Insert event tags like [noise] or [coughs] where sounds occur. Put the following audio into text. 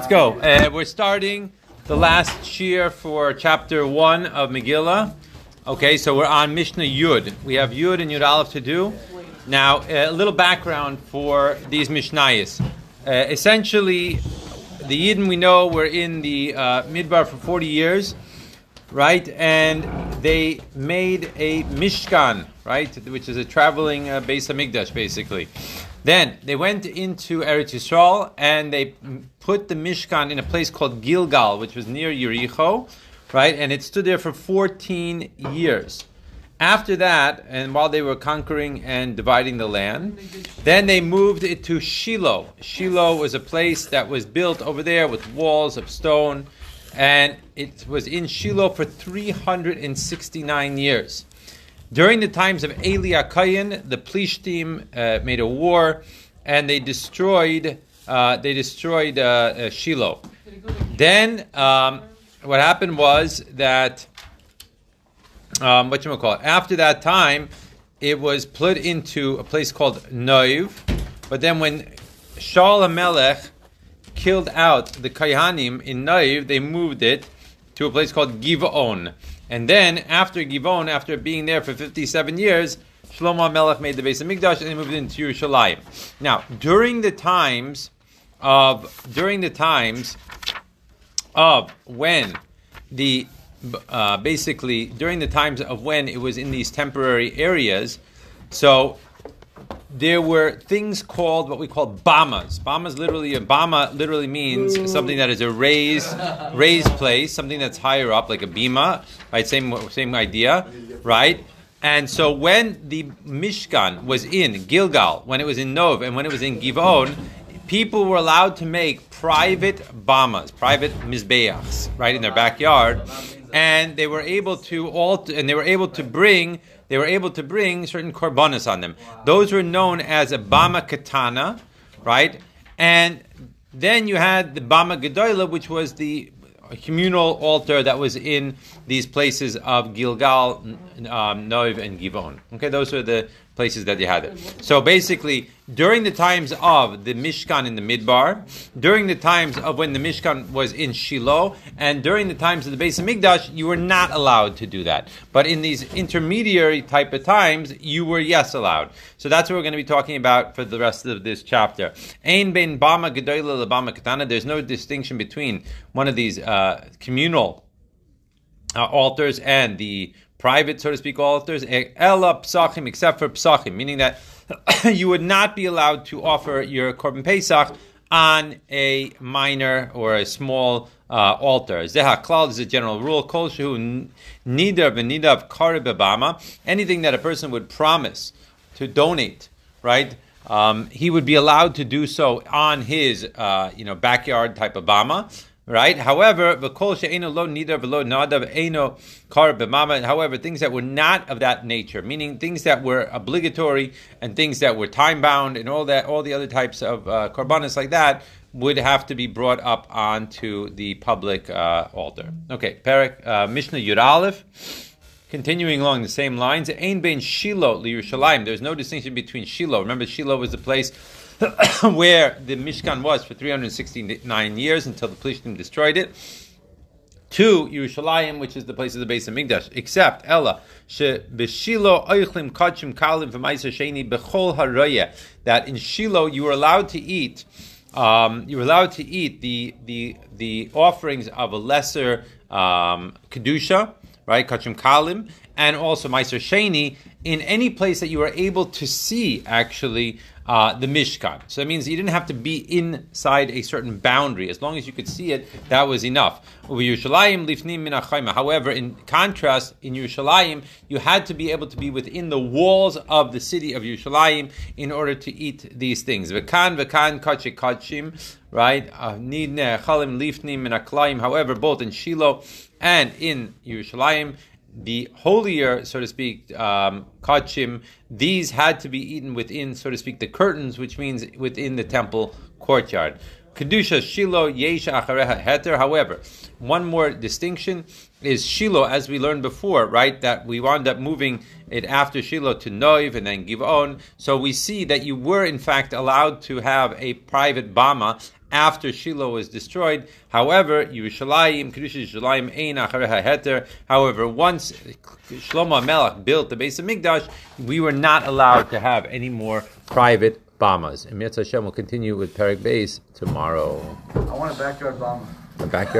Let's go. Uh, we're starting the last shiur for chapter one of Megillah. Okay, so we're on Mishnah Yud. We have Yud and Yud Aleph to do. Now, a little background for these Mishnayos. Uh, essentially, the Yidden we know were in the uh, Midbar for 40 years, right? And they made a Mishkan, right? Which is a traveling uh, Beis Hamikdash, basically. Then they went into Eretz Yisrael and they put the Mishkan in a place called Gilgal, which was near Yericho, right? And it stood there for 14 years. After that, and while they were conquering and dividing the land, then they moved it to Shiloh. Shiloh was a place that was built over there with walls of stone, and it was in Shiloh for 369 years. During the times of Eli Akayin, the Plishtim uh, made a war, and they destroyed uh, they destroyed uh, uh Shiloh. Then um, what happened was that um, what you call it? After that time, it was put into a place called Noiv. But then when Shaul HaMelech killed out the Kayhanim in Noiv, they moved it to a place called Givon. And then after Givon, after being there for 57 years, Shlomo HaMelech made the Beis Hamikdash and they moved into Yerushalayim. Now, during the times of during the times of when the uh, basically during the times of when it was in these temporary areas. So there were things called what we call bamas. Bamas literally a bama literally means Ooh. something that is a raised raised place, something that's higher up, like a bima, right? Same same idea, right? And so when the Mishkan was in Gilgal, when it was in Nov, and when it was in Givon, people were allowed to make private bamas, private mizbeachs, right in their backyard, and they were able to alter, and they were able to bring they were able to bring certain korbanos on them. Those were known as a bama katana, right? And then you had the bama gedola, which was the communal altar that was in these places of Gilgal, um, Noiv, and Givon. Okay, those are the places that you had it. So basically, during the times of the Mishkan in the Midbar, during the times of when the Mishkan was in Shiloh, and during the times of the Beis Hamikdash, you were not allowed to do that. But in these intermediary type of times, you were yes allowed. So that's what we're going to be talking about for the rest of this chapter. Ein ben bama gedoyle lebama katana. There's no distinction between one of these uh, communal uh, altars and the private, so to speak, altars, ella psachim, except for psachim, meaning that [coughs] you would not be allowed to offer your korban pesach on a minor or a small uh, altar. Zeha klal is a general rule. Kol shehu nidar v'nidav karib Anything that a person would promise to donate, right? Um, he would be allowed to do so on his, uh, you know, backyard type of bama right? However, lo. However, things that were not of that nature, meaning things that were obligatory and things that were time bound and all that, all the other types of uh, korbanos like that would have to be brought up onto the public uh, altar. Okay, Perik uh, Mishnah Yud Continuing along the same lines, Ein ben Shiloh Yerushalayim. There's no distinction between Shiloh. Remember, Shiloh was the place [coughs] where the Mishkan was for 369 years until the Plishtim destroyed it, to Yerushalayim, which is the place of the Beis Hamikdash, except Ella, V'Maisa Bechol that in Shiloh you were allowed to eat, um, you were allowed to eat the the the offerings of a lesser um, kedusha, right, Kodshim Kalim, and also Meiser Sheni in any place that you were able to see actually uh, the Mishkan. So that means you didn't have to be inside a certain boundary. As long as you could see it, that was enough. However, in contrast, in Yerushalayim, you had to be able to be within the walls of the city of Yerushalayim in order to eat these things. V'kan v'kan kachik kachim, right? However, both in Shiloh and in Yerushalayim, the holier, so to speak, um, kachim, these had to be eaten within, so to speak, the curtains, which means within the temple courtyard. Kedusha Shiloh Yesh Achareha Heter. However, one more distinction is Shiloh, as we learned before, right? That we wound up moving it after Shiloh to Noiv and then Givon. So we see that you were in fact allowed to have a private bama after Shiloh was destroyed. However, Yerushalayim, Kedusha Yerushalayim, Ein Achareha Heter. However, once Shlomo Melech built the Beis Hamikdash, we were not allowed to have any more private Bamas. And Mitzvah Hashem will continue with Perik Base tomorrow. I want a backyard bomb. The backyard